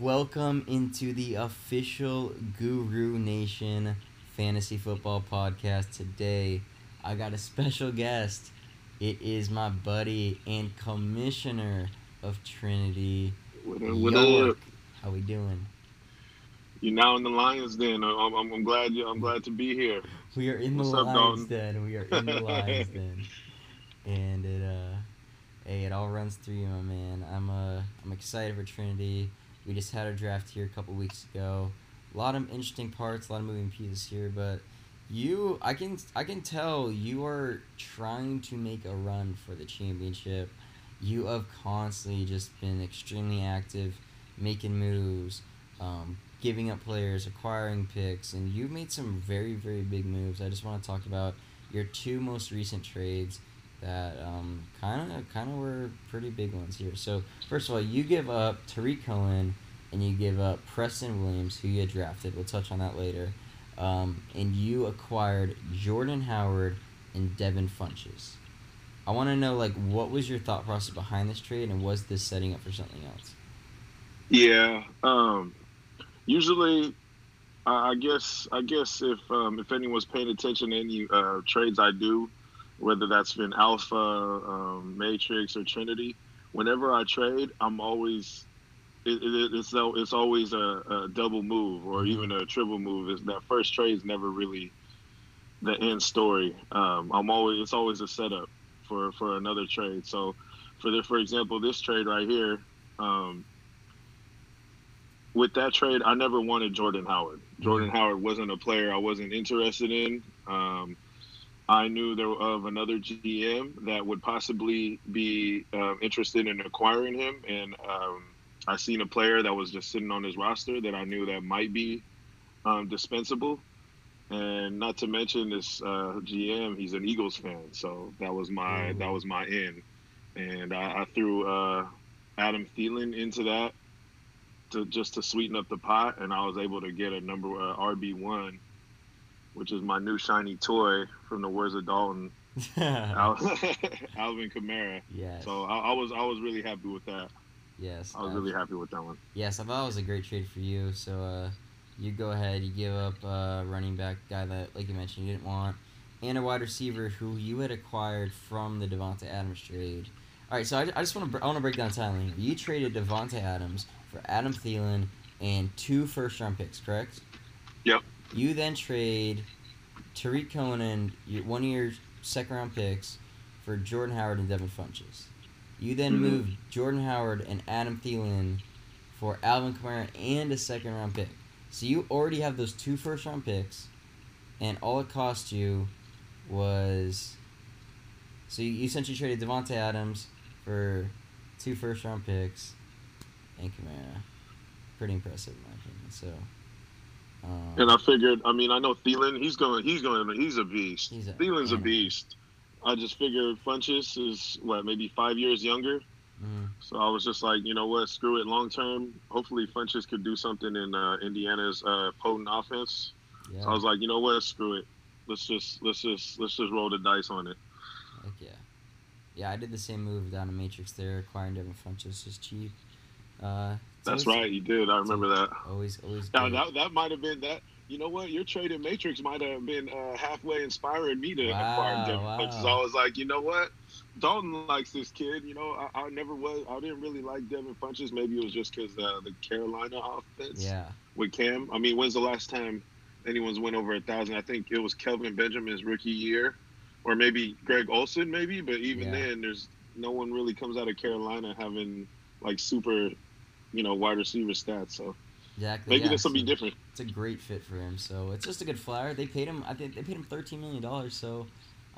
Welcome into the official Guru Nation Fantasy Football Podcast. Today, I got a special guest. It is my buddy and commissioner of Trinity, What up, what York. up? How we doing? You're now in the Lions Den. I'm, I'm, I'm glad you. I'm glad to be here. We are in the up, Lions Dalton? Den. We are in the Lions Den, and it uh, hey, it all runs through you, my man. I'm uh, I'm excited for Trinity. We just had a draft here a couple weeks ago. A lot of interesting parts, a lot of moving pieces here, but you, I can I can tell you are trying to make a run for the championship. You have constantly just been extremely active, making moves, um, giving up players, acquiring picks, and you've made some very, very big moves. I just want to talk about your two most recent trades that kind of kind of were pretty big ones here. So first of all, you give up Tarik Cohen and you give up Preston Williams, who you had drafted. We'll touch on that later. Um, and you acquired Jordan Howard and Devin Funchess. I want to know like what was your thought process behind this trade, and was this setting up for something else? Yeah. Um. Usually, I I guess. I guess if um, if anyone's paying attention to any uh, trades I do, whether that's been Alpha, um, Matrix, or Trinity, whenever I trade, I'm always. It, it, it's it's always a, a double move or Mhm. even a triple move. Is that first trade is never really the end story. Um, I'm always it's always a setup for for another trade. So, for the for example, this trade right here, um, with that trade, I never wanted Jordan Howard. Jordan Howard wasn't a player I wasn't interested in. Um, I knew there of another GM that would possibly be um, interested in acquiring him, and um, I seen a player that was just sitting on his roster that I knew that might be um, dispensable. And not to mention this uh, GM, he's an Eagles fan, so that was my Ooh. that was my in, and I, I threw uh, Adam Thielen into that to just to sweeten up the pot, and I was able to get a number uh, RB one, which is my new shiny toy from the words of Dalton, Al- Alvin Kamara. yes. So I, I was I was really happy with that. yes. I was uh, really happy with that one. Yes, I thought it was a great trade for you. So uh, you go ahead, you give up a running back guy that, like you mentioned, you didn't want, and a wide receiver who you had acquired from the Davante Adams trade. All right, so I, I just want to I want to break down the timeline. You traded Davante Adams for Adam Thielen and two first round picks, correct? Yep. You then trade Tarik Cohen and your, one of your second round picks for Jordan Howard and Devin Funchess. You then Mhm. move Jordan Howard and Adam Thielen for Alvin Kamara and a second round pick. So you already have those two first round picks, and all it cost you was. So you, you essentially traded Davante Adams for two first round picks and Kamara. Pretty impressive in my opinion. So. Um, And I figured, I mean, I know Thielen, he's going, he's going, he's a beast. He's a Thielen's a beast. I just figured Funchess is what maybe five years younger. mhm. So I was just like, you know what, screw it. Long term, hopefully Funchess could do something in uh, Indiana's uh, potent offense. yeah. So I was like, you know what, screw it. Let's just let's just let's just roll the dice on it. Heck yeah. Yeah, I did the same move down to Matrix there, acquiring Devin Funchess just cheap. Uh, That's always- right, you did. I remember that. Always, always. Now that that might have been that. You know what? Your trade in Matrix might have been uh, halfway inspiring me to Wow, acquire Devin wow. Funchess. I was like, you know what? Dalton likes this kid. You know, I, I never was. I didn't really like Devin Funchess. Maybe it was just because uh, the Carolina offense. Yeah. with Cam. I mean, when's the last time anyone's went over a thousand? I think it was Kelvin Benjamin's rookie year, or maybe Greg Olsen, maybe. But even Yeah. then, there's no one really comes out of Carolina having like super, you know, wide receiver stats. So Exactly. maybe yeah, this will be different. It's a great fit for him. So it's just a good flyer. They paid him. I think they paid him thirteen million dollars. So,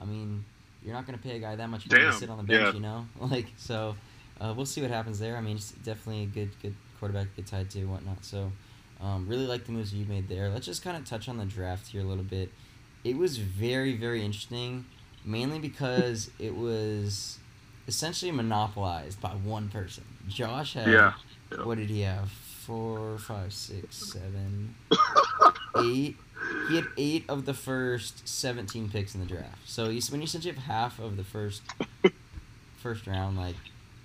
I mean, you're not gonna pay a guy that much money to sit on the bench, yeah. you know. Like so, uh, we'll see what happens there. I mean, he's definitely a good, good quarterback, good tied to whatnot. So, um, really like the moves you made there. Let's just kind of touch on the draft here a little bit. It was very, very interesting, mainly because it was essentially monopolized by one person. Josh had Yeah. Yeah. what did he have? Four, five, six, seven, eight. He had eight of the first seventeen picks in the draft. So you, when you essentially have half of the first first round, like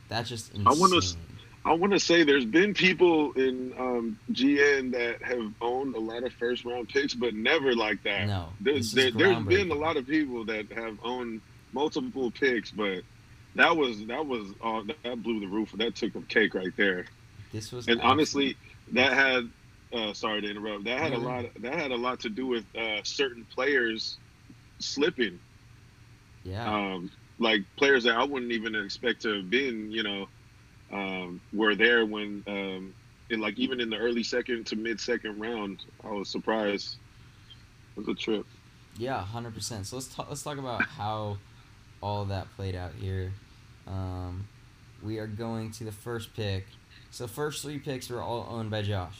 that's just insane. I wanna s- I want to say there's been people in um, GN that have owned a lot of first round picks, but never like that. No, There's, there, there's been a lot of people that have owned multiple picks, but that was that was uh, that blew the roof. That took a cake right there. This was and honestly, that had uh, sorry to interrupt. That had a lot. That had a lot to do with uh, certain players slipping. Yeah. Um, like players that I wouldn't even expect to have been, you know, um, were there when, um, in like even in the early second to mid second round, I was surprised. It was a trip. Yeah, hundred percent. So let's talk. Let's talk about how all that played out here. Um, we are going to the first pick. So first three picks were all owned by Josh.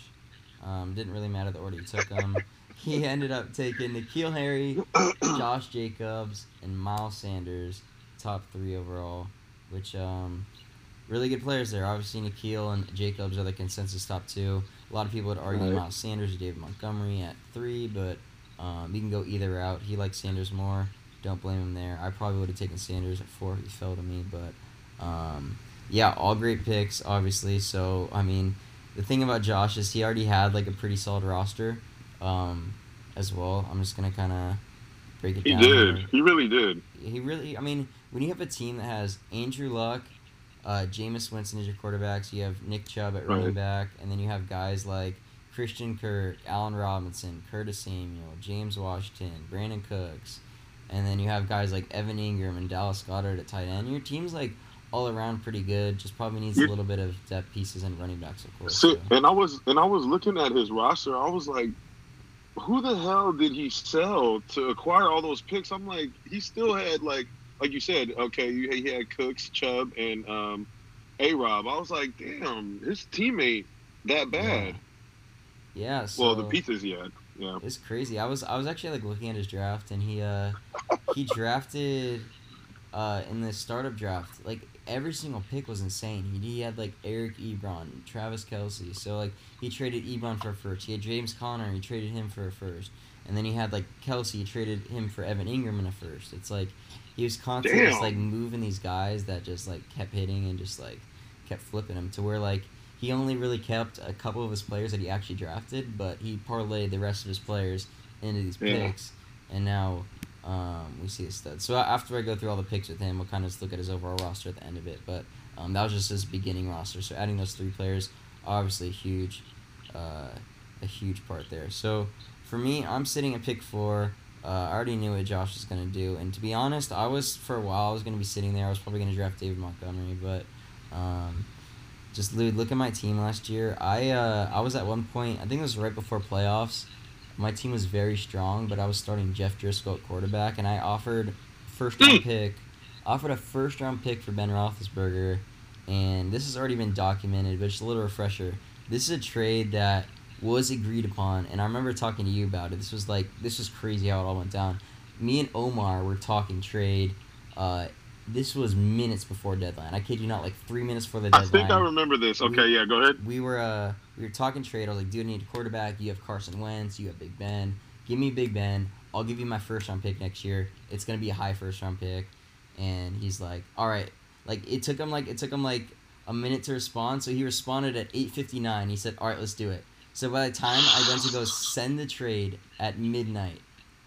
Um, didn't really matter the order he took them. he ended up taking N'Keal Harry, Josh Jacobs, and Miles Sanders, top three overall. Which um, really good players there. Obviously, N'Keal and Jacobs are the consensus top two. A lot of people would argue right. Miles Sanders or David Montgomery at three, but um, you can go either route. He likes Sanders more. Don't blame him there. I probably would have taken Sanders at four. He fell to me, but um, yeah, all great picks, obviously. So I mean, the thing about Josh is he already had like a pretty solid roster, um, as well. I'm just gonna kind of break it he down. He did. Here. He really did. He really. I mean, when you have a team that has Andrew Luck, uh, Jameis Winston as your quarterbacks, you have Nick Chubb at running right. back, and then you have guys like Christian Kirk, Allen Robinson, Curtis Samuel, James Washington, Brandin Cooks, and then you have guys like Evan Engram and Dallas Goedert at tight end. Your team's like all around pretty good. Just probably needs a little bit of depth pieces and running backs, of course. So, so. And I was and I was looking at his roster. I was like, who the hell did he sell to acquire all those picks? I'm like, he still had like like you said, okay, he had Cooks, Chubb, and um, A Rob. I was like, damn, his teammate that bad. Yeah. yeah so well, the pieces he had. Yeah. It's crazy. I was I was actually like looking at his draft, and he uh he drafted uh in the startup draft like every single pick was insane. He, he had like Eric Ebron, Travis Kelce. So like he traded Ebron for a first. He had James Conner. He traded him for a first. And then he had like Kelce. He traded him for Evan Engram in a first. It's like he was constantly just like moving these guys that just like kept hitting and just like kept flipping them to where like he only really kept a couple of his players that he actually drafted, but he parlayed the rest of his players into these yeah. picks, and now um, we see a stud. So after I go through all the picks with him, we'll kind of just look at his overall roster at the end of it. But um, that was just his beginning roster. So adding those three players, obviously huge, uh, a huge part there. So for me, I'm sitting at pick four. Uh, I already knew what Josh was gonna do, and to be honest, I was for a while I was gonna be sitting there. I was probably gonna draft David Montgomery, but um, just dude, look at my team last year. I uh, I was at one point. I think it was right before playoffs. My team was very strong, but I was starting Jeff Driskel at quarterback, and I offered first round hmm. pick, offered a first round pick for Ben Roethlisberger, and this has already been documented. But just a little refresher. This is a trade that was agreed upon, and I remember talking to you about it. This was like this was crazy how it all went down. Me and Omar were talking trade. Uh, this was minutes before deadline. I kid you not, like three minutes before the deadline. I think I remember this. Okay, we, yeah, go ahead. We were uh we were talking trade. I was like, dude, I need a quarterback. You have Carson Wentz. You have Big Ben. Give me Big Ben. I'll give you my first round pick next year. It's gonna be a high first round pick. And he's like, all right. Like it took him like it took him like a minute to respond. So he responded at eight fifty nine. He said, all right, let's do it. So by the time I went to go send the trade at midnight,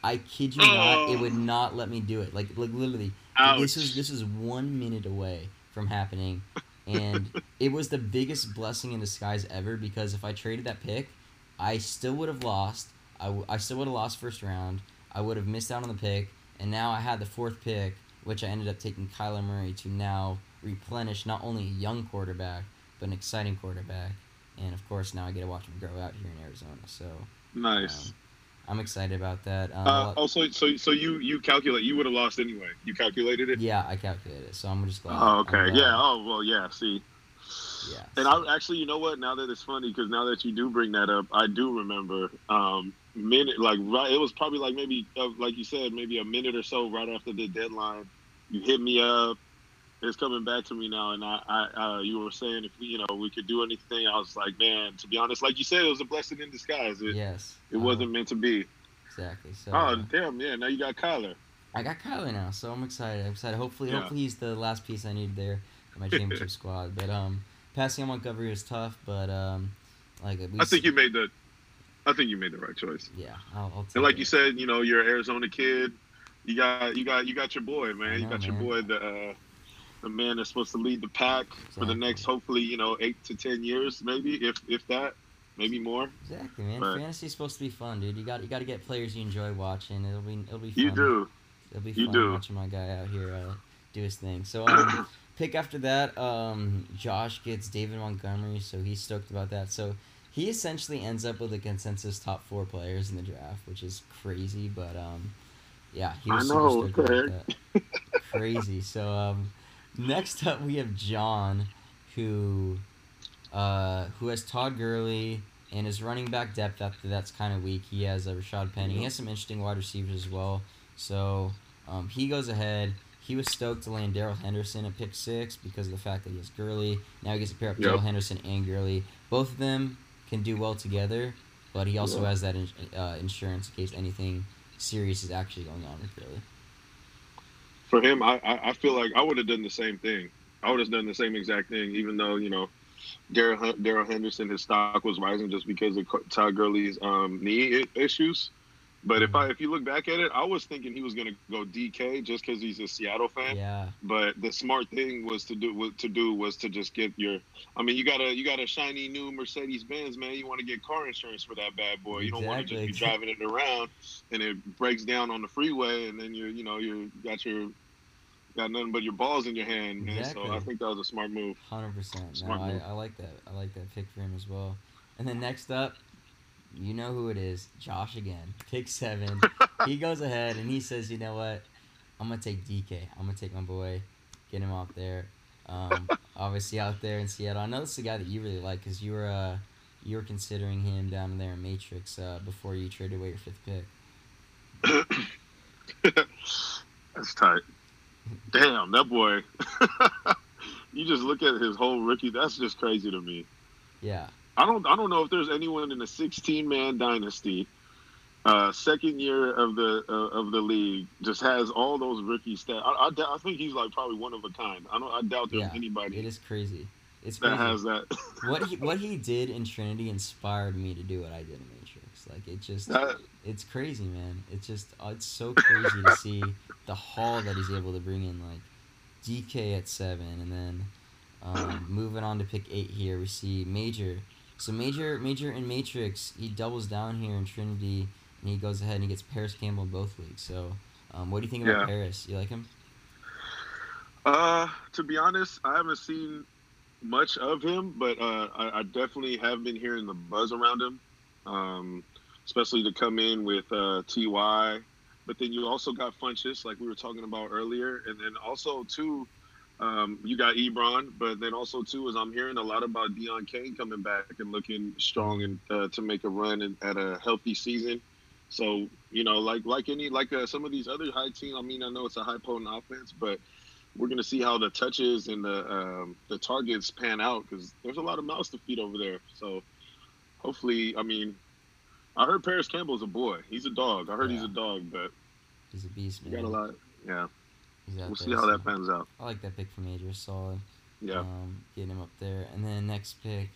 I kid you not, it would oh. not let me do it. Like like literally Ouch. This was this was one minute away from happening, and it was the biggest blessing in disguise ever because if I traded that pick, I still would have lost. I, w- I still would have lost first round. I would have missed out on the pick, and now I had the fourth pick, which I ended up taking Kyler Murray to now replenish not only a young quarterback but an exciting quarterback, and of course now I get to watch him grow out here in Arizona. So nice. Um, I'm excited about that. Um, uh, also, so so you you calculate you would have lost anyway. You calculated it. Yeah, I calculated it. So I'm just glad. Oh, okay. Yeah. Oh well. Yeah. See. Yeah. And so. I actually, you know what? Now that it's funny, because now that you do bring that up, I do remember. Um, minute like right, it was probably like maybe uh, like you said, maybe a minute or so right after the deadline. You hit me up it's coming back to me now. And I, I uh, you were saying if we, you know, we could do anything. I was like, man, to be honest, like you said, it was a blessing in disguise. It, yes, it wasn't meant to be. Exactly. So. Oh uh, damn! Yeah, now you got Kyler. I got Kyler now, so I'm excited. I'm excited. Hopefully, yeah. hopefully he's the last piece I need there in my championship squad. But um, passing on Montgomery was tough, but um, like we I think you made the, I think you made the right choice. Yeah, I'll, I'll And like it. you said, you know, you're an Arizona kid. You got you got you got your boy, man. I you know, got your boy, the uh, the man that's supposed to lead the pack for the next, hopefully, you know, eight to ten years, maybe if if that, maybe more. Exactly, man. But- Fantasy's supposed to be fun, dude. You got you got to get players you enjoy watching. It'll be it'll be fun. You do. It'll be You fun do. watching my guy out here uh, do his thing. So um, pick after that, um, Josh gets David Montgomery, so he's stoked about that. So he essentially ends up with a consensus top four players in the draft, which is crazy. But um, yeah, he I was know, super stoked about that. crazy. So um, next up we have John, who uh, who has Todd Gurley. And his running back depth after that's kind of weak. He has uh, Rashad Penny. He has some interesting wide receivers as well. So um, he goes ahead. He was stoked to land Darrell Henderson at pick six because of the fact that he has Gurley. Now he gets to pair up Yep. Darrell Henderson and Gurley. Both of them can do well together, but he also Yeah. has that in, uh, insurance in case anything serious is actually going on with Gurley. For him, I I, feel like I would have done the same thing. I would have done the same exact thing, even though you know, Darrell Darrell Henderson, his stock was rising just because of Todd Gurley's um, knee issues. But if hmm. I if you look back at it, I was thinking he was going to go DK just because he's a Seattle fan. Yeah, But the smart thing was to do was to do was to just get your. I mean, you got a you got a shiny new Mercedes Benz, man. You want to get car insurance for that bad boy. You don't want to just be driving it around and it breaks down on the freeway, and then you you know you got your got nothing but your balls in your hand, man. So I think that was a smart move. hundred percent. No, Smart I, move. I like that. I like that pick for him as well. And then next up, you know who it is, Josh again. Pick seven. he goes ahead and he says, "You know what? I'm gonna take DK. I'm gonna take my boy, get him out there. Um, obviously out there in Seattle. I know this is a guy that you really like because you were uh, you were considering him down there in Matrix uh, before you traded away your fifth pick. That's tight. Damn, that boy. you just look at his whole rookie. That's just crazy to me. Yeah, I don't I don't know if there's anyone in a 16 man dynasty, uh, second year of the uh, of the league, just has all those rookie stats. I, I, I think he's like probably one of a kind. I don't I doubt there's Yeah, anybody it is crazy. It's that has that. what he what he did in Trinity inspired me to do what I did in Matrix. Like it just That- it's crazy, man. It's just uh, it's so crazy to see the haul that he's able to bring in, like DK at seven, and then um, moving on to pick eight here, we see Major. So Major Major in Matrix, he doubles down here in Trinity, and he goes ahead and he gets Parris Campbell both leagues. So, um, what do you think about Yeah. Parris? You like him? Uh, to be honest, I haven't seen much of him, but uh, I, I definitely have been hearing the buzz around him, um, especially to come in with uh, Ty. But then you also got Funchess, like we were talking about earlier, and then also too, um, you got Ebron. But then also too, is I'm hearing a lot about Deon Cain coming back and looking strong and uh, to make a run in, at a healthy season. So you know, like like any like uh, some of these other high teams. I mean, I know it's a high potent offense, but we're gonna see how the touches and the um, the targets pan out because there's a lot of mouths to feed over there. So hopefully, I mean, I heard Parris Campbell's a boy. He's a dog. I heard he's a dog, but He's a beast, man. got a lot. Yeah, Out we'll see how so that pans out. I like that pick for Major, solid. Yeah, Um, getting him up there. And then next pick,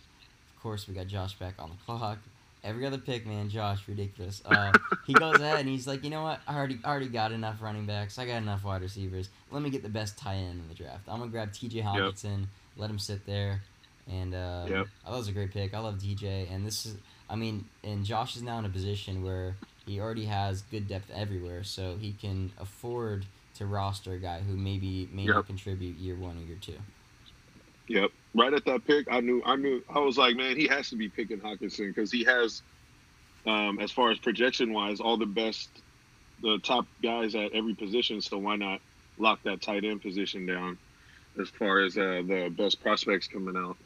of course, we got Josh back on the clock. Every other pick, man, Josh, ridiculous. Uh, he goes ahead and he's like, you know what? I already already got enough running backs. I got enough wide receivers. Let me get the best tight end in the draft. I'm gonna grab T.J. Hockenson, Yep. let him sit there, and uh, Yep. I thought was a great pick. I love DJ, and this is, I mean, and Josh is now in a position where he already has good depth everywhere, so he can afford to roster a guy who maybe may not Yep. contribute year one or year two. yep. Right at that pick, I knew. I knew. I was like, man, he has to be picking Hockenson because he has, um, as far as projection wise, all the best, the top guys at every position. So why not lock that tight end position down? As far as uh, the best prospects coming out,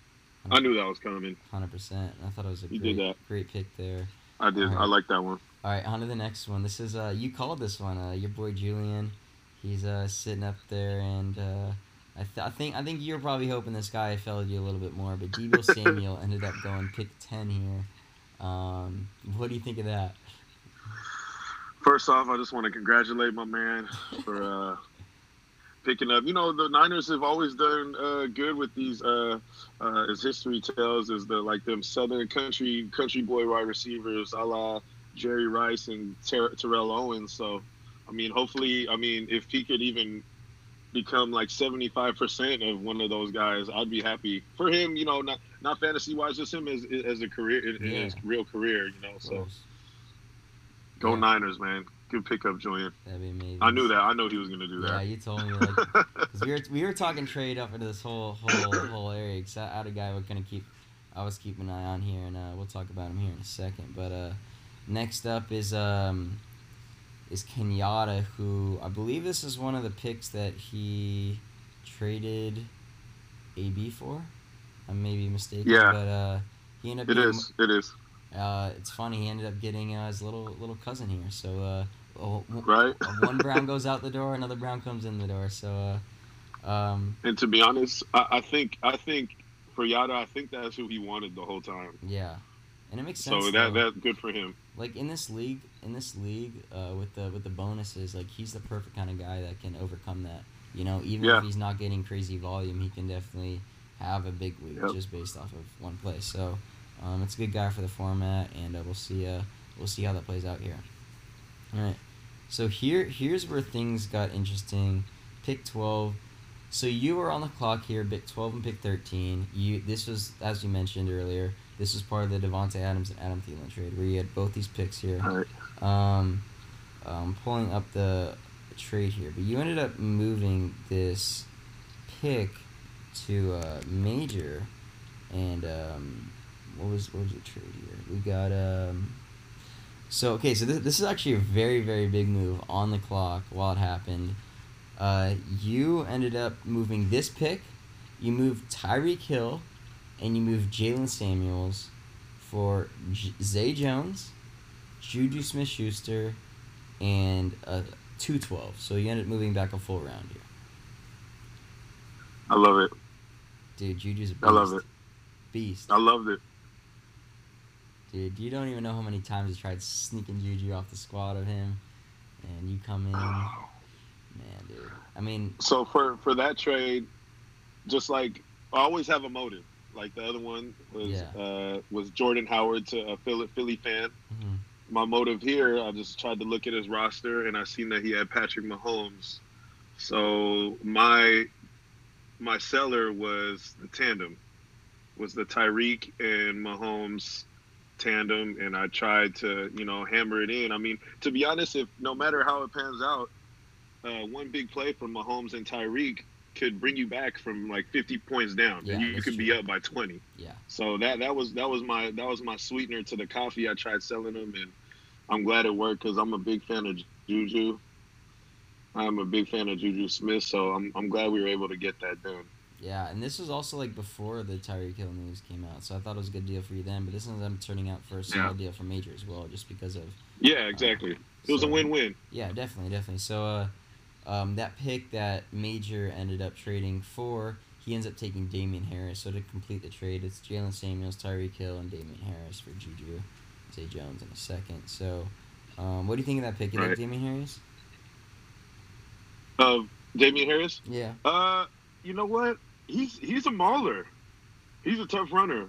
I knew that was coming. Hundred percent. I thought it was a You great, did that. great pick there. I did. I like that one. All right, on to the next one. This is uh, you called this one. Uh, your boy Julian, he's uh sitting up there, and uh, I, th- I think I think you were probably hoping this guy followed you a little bit more, but Deebo Samuel ended up going pick ten here. Um, what do you think of that? First off, I just want to congratulate my man for uh, picking up. You know, the Niners have always done uh, good with these, uh, uh, as history tells, is the like them Southern country country boy wide receivers, a la Jerry Rice and Ter- Terrell Owens. So, I mean, hopefully, I mean, if he could even become like 75% of one of those guys, I'd be happy for him, you know, not not fantasy wise, just him as as a career in, Yeah. his real career, you know. So go Yeah. Niners, man. Good pickup, Julian. That'd be amazing. I knew that. I know he was gonna do that. Yeah, you told me like we were we were talking trade up into this whole whole whole area. Cause I, I had a guy we're gonna keep. I was keeping an eye on here, and uh, we'll talk about him here in a second. But uh, next up is um is Kenyatta, who I believe this is one of the picks that he traded AB for. I may be mistaken. Yeah. But uh, he ended up It getting- is. It is. Uh, it's funny. He ended up getting uh, his little little cousin here. So uh, oh, Right. one brown goes out the door, another brown comes in the door. So, uh, um, And to be honest, I, I think I think for Yada, I think that's who he wanted the whole time. yeah, and it makes sense. So that though. that's good for him. like in this league, in this league, uh, with the with the bonuses, like he's the perfect kind of guy that can overcome that. You know, even Yeah. if he's not getting crazy volume, he can definitely have a big week Yep. just based off of one play. So, um, it's a good guy for the format, and uh, we'll see. Uh, we'll see how that plays out here. All right. So here, here's where things got interesting. Pick twelve. So you were on the clock here, pick twelve and pick thirteen. You this was as you mentioned earlier. This was part of the Davante Adams and Adam Thielen trade, where you had both these picks here. All right. Um, um, pulling up the trade here, but you ended up moving this pick to uh, major, and um, what was what was the trade here? We got um. So okay, so this, this is actually a very very big move on the clock while it happened. Uh, you ended up moving this pick. You moved Tyreek Hill, and you move Jaylen Samuels for J- Zay Jones, Juju Smith Schuster, and a two twelve. So you ended up moving back a full round here. I love it. Dude, Juju's a beast. I love it. Beast. I loved it. Dude, you don't even know how many times I tried sneaking Juju off the squad of him, and you come in, man, dude. I mean, So for for that trade, just like I always have a motive. Like the other one was Yeah. uh, was Jordan Howard to a Philly, Philly fan. mhm. My motive here, I just tried to look at his roster and I seen that he had Patrick Mahomes. So my my seller was the tandem, was the Tyreek and Mahomes tandem, and I tried to you know hammer it in. I mean, to be honest, if no matter how it pans out, uh, one big play from Mahomes and Tyreek could bring you back from like 50 points down. Yeah, and you, you that's could be up by 20. yeah, So that that was that was my that was my sweetener to the coffee. I tried selling them, and I'm glad it worked because I'm a big fan of Juju. I'm a big fan of Juju Smith, so I'm I'm glad we were able to get that done. yeah. And this was also like before the Tyreek Hill news came out, so I thought it was a good deal for you then. But this ends up turning out for a solid deal for Major as well, just because of Yeah, exactly. It was so- a win-win. Yeah, definitely, definitely. So, uh, um, that pick that Major ended up trading for, he ends up taking Damien Harris. So to complete the trade, it's Jaylen Samuels, Tyreek Hill, and Damien Harris for Juju, Zay Jones in a second. So, um, what do you think of that pick? You like Damien Harris? Uh, Damien Harris. Yeah. Uh, you know what? He's he's a mauler. He's a tough runner.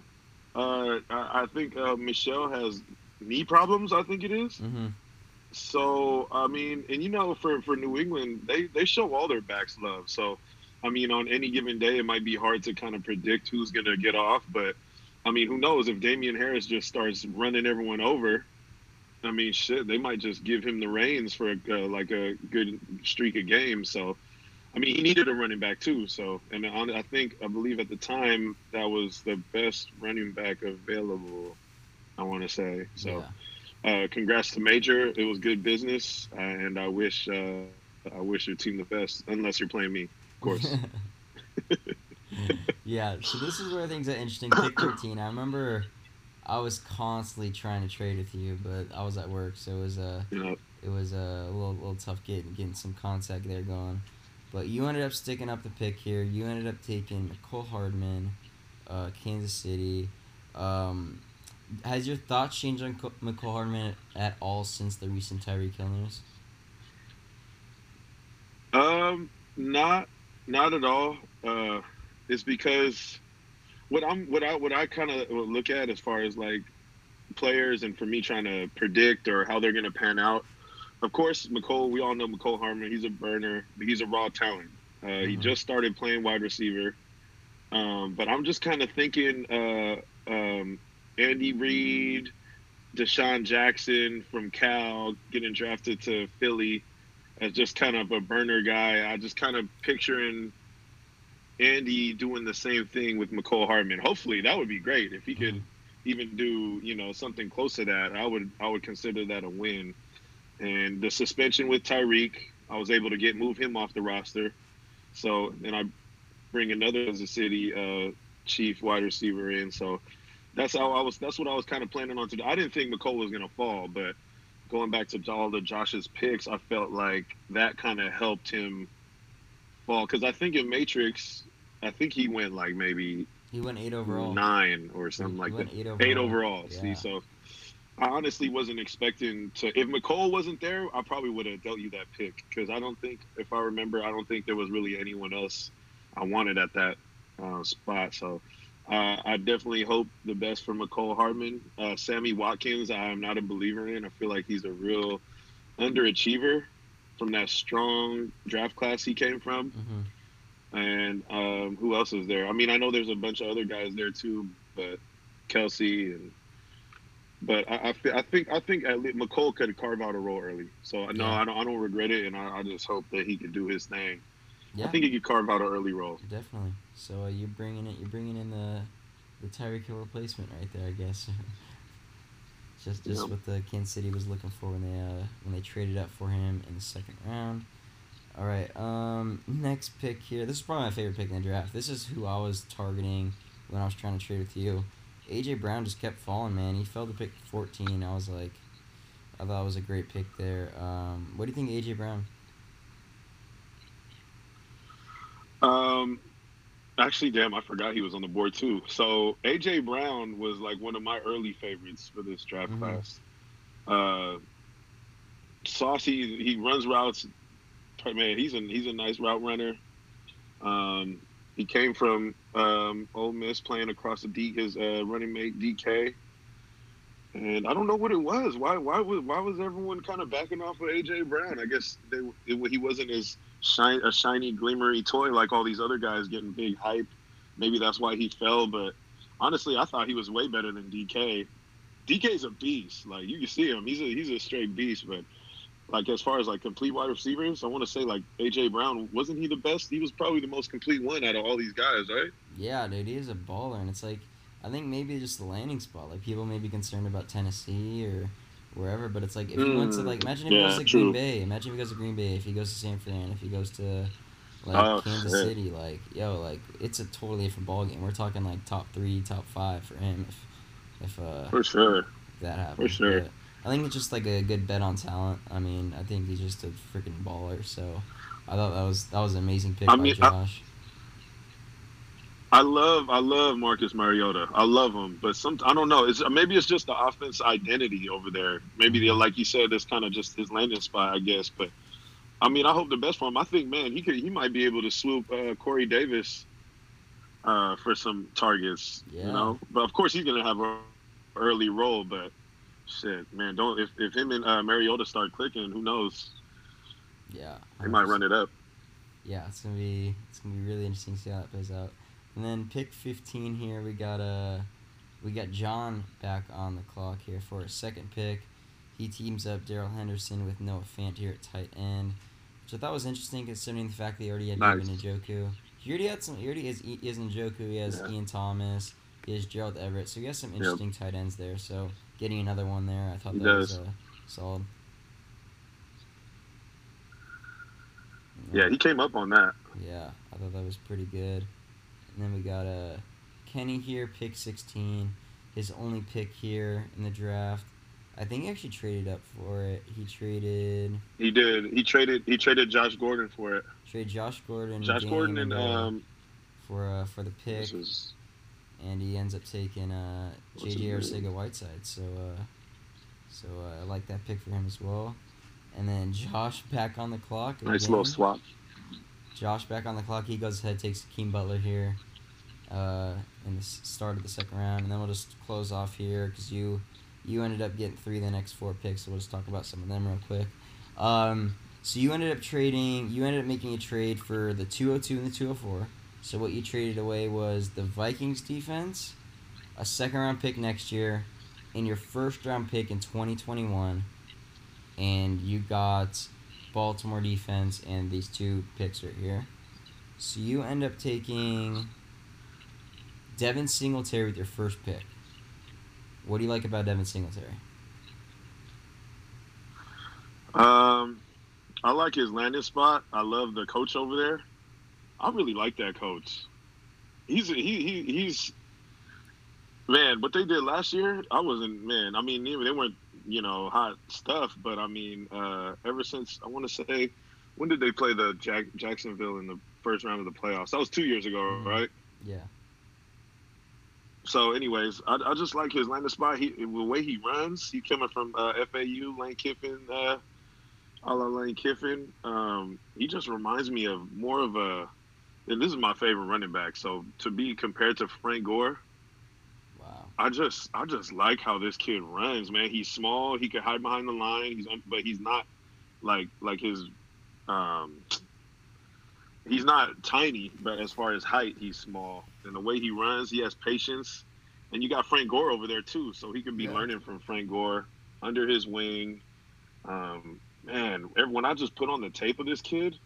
Uh, I, I think uh, Michel has knee problems. I think it is. Mm-hmm. So I mean, and you know, for for New England, they they show all their backs love. So I mean, on any given day, it might be hard to kind of predict who's gonna get off. But I mean, who knows if Damien Harris just starts running everyone over? I mean, shit, they might just give him the reins for uh, like a good streak of games. So. I mean, he needed a running back too. So, and on, I think I believe at the time that was the best running back available. I want to say so. Yeah. Uh, congrats to Major. It was good business, uh, and I wish uh, I wish your team the best. Unless you're playing me, of course. yeah, so this is where things get interesting. Pick 13. I remember I was constantly trying to trade with you, but I was at work, so it was uh, you it was uh, a little, little tough getting getting some contact there going. But you ended up sticking up the pick here. You ended up taking Mecole Hardman, uh, Kansas City. Um, has your thoughts changed on Co- Mecole Hardman at all since the recent Tyreek Hill news? um, Not, not at all. Uh, it's because what I'm, what I, what I kind of look at as far as like players, and for me trying to predict or how they're going to pan out. Of course, Mecole, We all know Mecole Hardman. He's a burner. He's a raw talent. Uh, mm-hmm. He just started playing wide receiver. Um, but I'm just kind of thinking uh, um, Andy Reid, DeSean Jackson from Cal getting drafted to Philly as just kind of a burner guy. I just kind of picturing Andy doing the same thing with Mecole Hardman. Hopefully, that would be great if he could mm-hmm. even do you know something close to that. I would I would consider that a win. And the suspension with Tyreek, I was able to get move him off the roster. So and I bring another Kansas City uh, chief wide receiver in. So that's how I was. That's what I was kind of planning on to do. I didn't think Mecole was going to fall, but going back to all the Josh's picks, I felt like that kind of helped him fall because I think in Matrix, I think he went like maybe he went eight overall, nine or something he like that. Eight overall. Eight overall. Yeah. See, so I honestly wasn't expecting to. If Mecole wasn't there, I probably would have dealt you that pick because I don't think, if I remember, I don't think there was really anyone else I wanted at that uh, spot. So uh, I definitely hope the best for Mecole Hardman. Uh, Sammy Watkins, I am not a believer in. I feel like he's a real underachiever from that strong draft class he came from. Mm-hmm. And um, who else is there? I mean, I know there's a bunch of other guys there too, but Kelce and. But I, I, I think I think at least Mecole could carve out a role early. So no. I don't I don't regret it, and I, I just hope that he can do his thing. Yeah. I think he could carve out an early role. Definitely. So uh, you're bringing it. You're bringing in the the Tyreek Hill replacement right there, I guess. just just what the Kansas City was looking for when they uh, when they traded up for him in the second round. All right. Um, next pick here. This is probably my favorite pick in the draft. This is who I was targeting when I was trying to trade with you. AJ Brown just kept falling, man. He fell to pick 14. I was like, I thought it was a great pick there. Um, what do you think, AJ Brown? Um, actually, damn, I forgot he was on the board too. So AJ Brown was like one of my early favorites for this draft mm-hmm. class. Uh, Saucy, he runs routes. Man, he's a he's a nice route runner. Um, he came from um, Ole Miss playing across the D his uh, running mate DK. And I don't know what it was. Why why was why was everyone kind of backing off of AJ Brown? I guess they, it, he wasn't as shine, a shiny, glimmery toy like all these other guys getting big hype. Maybe that's why he fell. But honestly, I thought he was way better than DK. DK's a beast. Like you can see him. He's a he's a straight beast. But like as far as like complete wide receivers, I want to say like AJ Brown wasn't he the best? He was probably the most complete one out of all these guys, right? Yeah, dude, he is a baller, and it's like I think maybe just the landing spot. Like people may be concerned about Tennessee or wherever. But it's like if he went to like imagine if yeah, he goes to true. Green Bay. Imagine if he goes to Green Bay. If he goes to San Fran. If he goes to like oh, Kansas shit. City. Like yo, like it's a totally different ball game. We're talking like top three, top five for him. If if uh for sure that happens. For sure. But I think it's just like a good bet on talent. I mean, I think he's just a freaking baller. So I thought that was that was an amazing pick I by mean, Josh. I, I love I love Marcus Mariota. I love him, but some I don't know. It's maybe it's just the offense identity over there. Maybe they, like you said, it's kind of just his landing spot, I guess. But I mean, I hope the best for him. I think, man, he could he might be able to swoop uh, Corey Davis uh, for some targets. Yeah. You know, but of course he's gonna have a early role. But shit, man, don't if if him and uh, Mariota start clicking, who knows? Yeah, they might run it up. Yeah, it's gonna be it's gonna be really interesting to see how that plays out. And then pick 15 here, we got uh, we got John back on the clock here for a second pick. He teams up Darrell Henderson with Noah Fant here at tight end, which I thought was interesting considering the fact that he already had nice. David Njoku. He already had some. He already is has Njoku. He has yeah. Ian Thomas. He has Gerald Everett. So he has some interesting yep. tight ends there. So getting another one there, I thought he that does. was uh, solid. Yeah, he came up on that. Yeah, I thought that was pretty good. And then we got uh, Kenny here, pick 16. His only pick here in the draft. I think he actually traded up for it. He traded. He did. He traded. He traded Josh Gordon for it. Traded Josh Gordon. Josh Gordon and um. For uh, for the pick. Is, and he ends up taking uh JJ Arcega Whiteside. So uh, so uh, I like that pick for him as well. And then Josh back on the clock. Nice little swap. Josh back on the clock. He goes ahead, takes Keem Butler here, uh, in the start of the second round, and then we'll just close off here because you, you ended up getting three of the next four picks. So we'll just talk about some of them real quick. Um, so you ended up trading. You ended up making a trade for the two hundred two and the two hundred four. So what you traded away was the Vikings defense, a second round pick next year, and your first round pick in twenty twenty one, and you got Baltimore defense and these two picks right here. So you end up taking Devin Singletary with your first pick. What do you like about Devin Singletary? Um, I like his landing spot. I love the coach over there. I really like that coach. He's he, he he's man. What they did last year, I wasn't man. I mean, they weren't you know hot stuff, but I mean, uh, ever since I want to say, when did they play the Jack, Jacksonville in the first round of the playoffs? That was two years ago, Mhm. right? Yeah. So, anyways, I, I just like his landing spot. He the way he runs. He coming from uh, FAU, Lane Kiffin, uh, a la Lane Kiffin. Um, he just reminds me of more of a. And this is my favorite running back. So to be compared to Frank Gore. I just I just like how this kid runs, man. He's small. He can hide behind the line. He's but he's not like like his. Um, he's not tiny, but as far as height, he's small. And the way he runs, he has patience. And you got Frank Gore over there too, so he can be Yeah. learning from Frank Gore under his wing. Um, man, when I just put on the tape of this kid,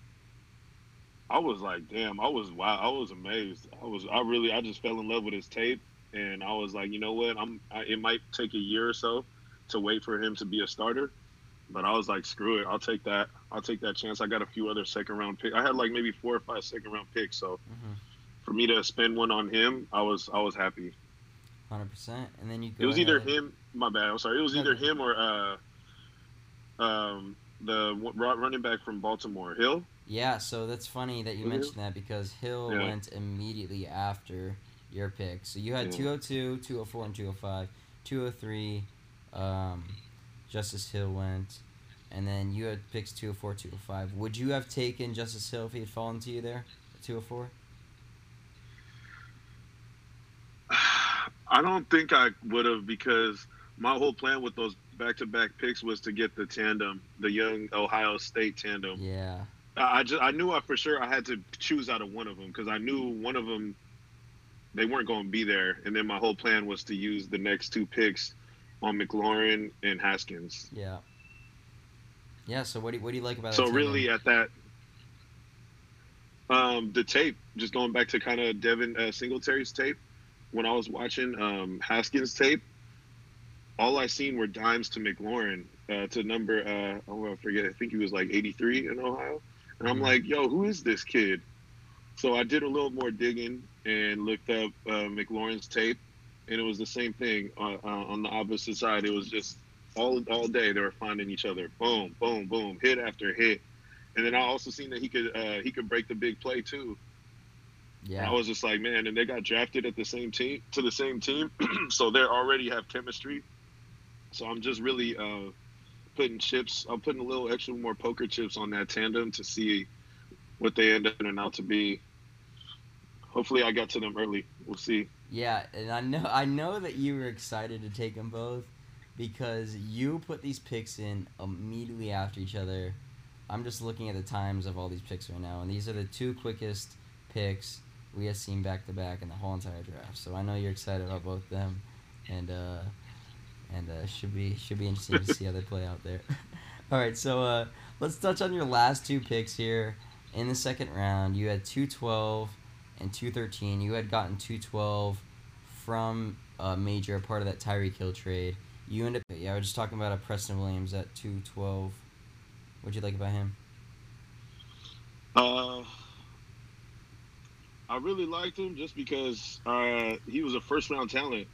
I was like, damn, I was wow, I was amazed. I was, I really, I just fell in love with his tape, and I was like, you know what, I'm, I, it might take a year or so to wait for him to be a starter, but I was like, screw it, I'll take that, I'll take that chance. I got a few other second round picks. I had like maybe four or five second round picks, so Mhm. for me to spend one on him, I was, I was happy. Hundred percent. And then you go. It was either him. My bad. I'm sorry. It was either him or uh, um, the w- running back from Baltimore, Hill. Yeah, so that's funny that you mentioned that because Hill Yeah. went immediately after your pick. So you had Yeah. 202, 204, and 205. 203, um, Justice Hill went. And then you had picks 204, 205. Would you have taken Justice Hill if he had fallen to you there 204? I don't think I would have because my whole plan with those back-to-back picks was to get the tandem, the young Ohio State tandem. Yeah. I, I just I knew I for sure I had to choose out of one of them because I knew one of them they weren't going to be there, and then my whole plan was to use the next two picks on McLaurin and Haskins. Yeah. Yeah, so what do you, what do you like about So really, at that, um, the tape, just going back to kind of Devin uh, Singletary's tape, when I was watching um, Haskins tape, all I seen were dimes to McLaurin uh, to number uh, oh I forget, I think he was like 83 in Ohio, and I'm Mhm. like, yo, who is this kid? So I did a little more digging and looked up uh, McLaurin's tape, and it was the same thing uh, uh, on the opposite side. It was just all all day they were finding each other. Boom, boom, boom, hit after hit. And then I also seen that he could uh, he could break the big play too. Yeah. I was just like, man, and they got drafted at the same team to the same team, so they already have chemistry. So I'm just really uh, putting chips. I'm putting a little extra more poker chips on that tandem to see what they end up turning out to be. Hopefully, I got to them early. We'll see. Yeah, and I know I know that you were excited to take them both because you put these picks in immediately after each other. I'm just looking at the times of all these picks right now, and these are the two quickest picks we have seen back to back in the whole entire draft. So I know you're excited about both them, and uh, and uh, should be should be interesting to see how they play out there. all right, so uh, let's touch on your last two picks here in the second round. You had two twelve and 213. You had gotten 212 from uh, Major, part of that Tyreek Hill trade. You end up, yeah, I was just talking about a Preston Williams at 212. What'd you like about him? Uh, I really liked him just because uh, he was a first round talent.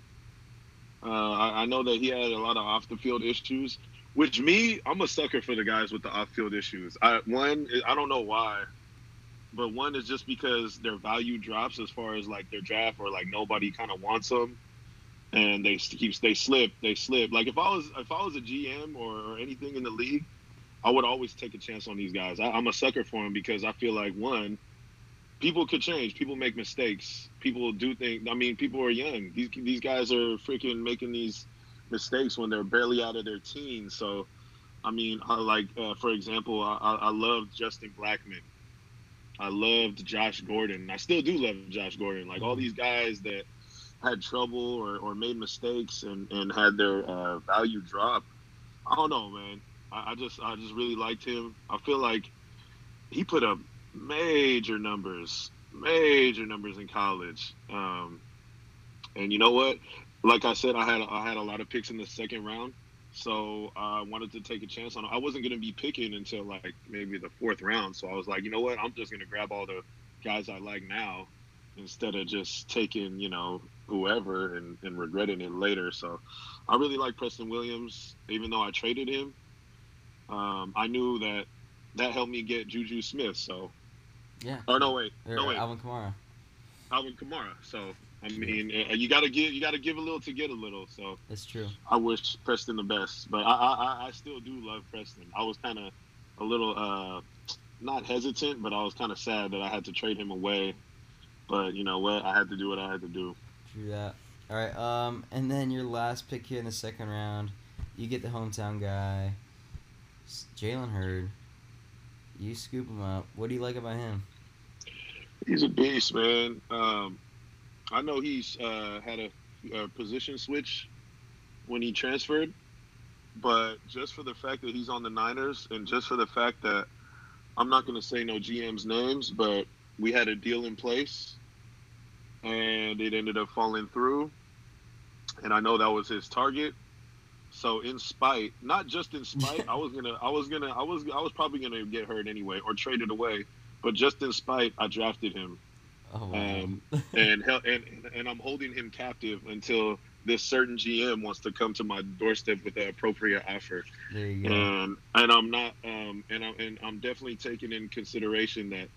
Uh, I, I know that he had a lot of off the field issues, which me, I'm a sucker for the guys with the off field issues. I, one, I don't know why, but one is just because their value drops as far as like their draft or like nobody kind of wants them. And they keep they slip they slip like if I was if I was a GM or, or anything in the league, I would always take a chance on these guys. I, I'm a sucker for them because I feel like one, people could change. People make mistakes. People do things. I mean, people are young. These these guys are freaking making these mistakes when they're barely out of their teens. So, I mean, I like uh, for example, I, I loved Justin Blackmon. I loved Josh Gordon. I still do love Josh Gordon. Like all these guys that had trouble or, or made mistakes and, and had their uh, value drop. I don't know, man. I, I just I just really liked him. I feel like he put up major numbers, major numbers in college. Um, and you know what? Like I said, I had I had a lot of picks in the second round, so I wanted to take a chance on. I wasn't going to be picking until like maybe the fourth round. So I was like, you know what? I'm just going to grab all the guys I like now instead of just taking you know whoever and, and regretting it later. So I really like Preston Williams, even though I traded him. Um, I knew that that helped me get Juju Smith. So yeah. Oh no, wait, or, no wait, Alvin Kamara. Alvin Kamara. So I mean, uh, you gotta give you gotta give a little to get a little. So that's true. I wish Preston the best, but I I, I still do love Preston. I was kind of a little uh not hesitant, but I was kind of sad that I had to trade him away. But you know what? I had to do what I had to do. True that. All right. Um, and then your last pick here in the second round, you get the hometown guy, Jalen Hurd. You scoop him up. What do you like about him? He's a beast, man. Um, I know he's uh, had a, a, position switch when he transferred, but just for the fact that he's on the Niners, and just for the fact that I'm not going to say no GM's names, but we had a deal in place, and it ended up falling through, and I know that was his target. So in spite, not just in spite, I was gonna, I was gonna, I was, I was probably gonna get hurt anyway or traded away. But just in spite, I drafted him, oh, wow. um, and, and and I'm holding him captive until this certain GM wants to come to my doorstep with an appropriate offer. There you go. And and I'm not, um, and I'm and I'm definitely taking in consideration that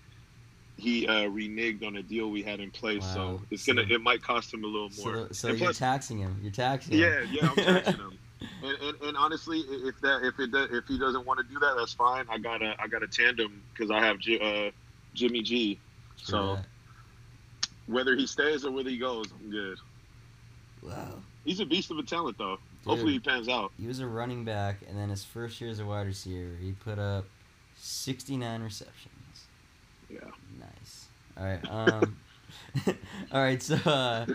he uh, reneged on a deal we had in place. Wow. So it's gonna, it might cost him a little more. So, so you're plus, taxing him. You're taxing yeah, him. Yeah, yeah, I'm taxing him. And, and, and, honestly, if that if it does, if he doesn't want to do that, that's fine. I got a I got a tandem because I have G, uh, Jimmy G. So whether he stays or whether he goes, I'm good. Wow. He's a beast of a talent, though. Dude, Hopefully, he pans out. He was a running back, and then his first year as a wide receiver, he put up 69 receptions. Yeah. Nice. All right. Um. all right. So, uh,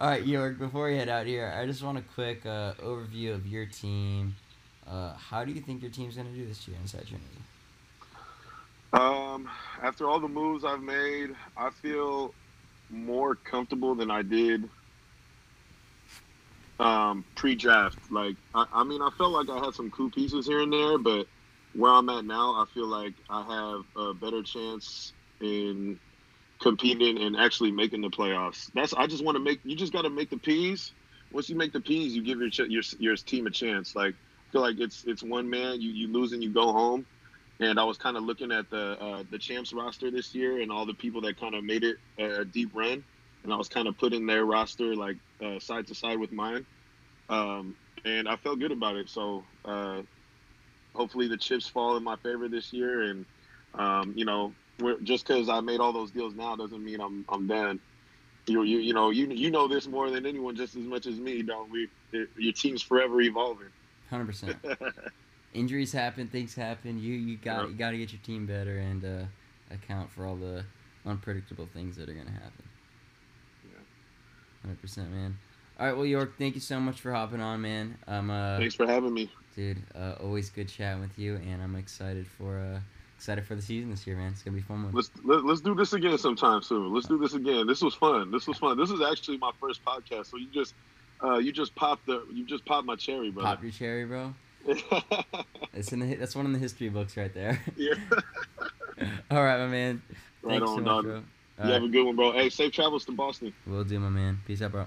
all right, York. Before we head out here, I just want a quick uh, overview of your team. Uh, how do you think your team's going to do this year inside Trinity? Um, after all the moves I've made, I feel more comfortable than I did um, pre-draft. Like, I, I mean, I felt like I had some cool pieces here and there, but where I'm at now, I feel like I have a better chance in competing and actually making the playoffs. That's I just want to make. You just got to make the P's. Once you make the P's, you give your your your team a chance. Like I feel like it's it's one man. You you lose and you go home. And I was kind of looking at the uh, the champs roster this year and all the people that kind of made it a deep run, and I was kind of putting their roster like uh, side to side with mine, um, and I felt good about it. So uh, hopefully the chips fall in my favor this year, and um, you know just because I made all those deals now doesn't mean I'm I'm done. You you you know you you know this more than anyone, just as much as me, don't we? It, your team's forever evolving. Hundred percent. Injuries happen, things happen. You you got yep. you got to get your team better and uh, account for all the unpredictable things that are gonna happen. Yeah. Hundred percent, man. All right, well, York, thank you so much for hopping on, man. Um, uh, Thanks for having me, dude. Uh, always good chatting with you, and I'm excited for uh, excited for the season this year, man. It's gonna be fun. One. Let's let, us let us do this again sometime soon. Let's do this again. This was fun. This was fun. This is actually my first podcast, so you just uh, you just popped the you just popped my cherry, bro. Pop your cherry, bro. it's in the that's one in the history books right there. Yeah. All right, my man. Thanks right on, so much, bro. you have a good one, bro. Hey, safe travels to Boston. Will do, my man. Peace out, bro.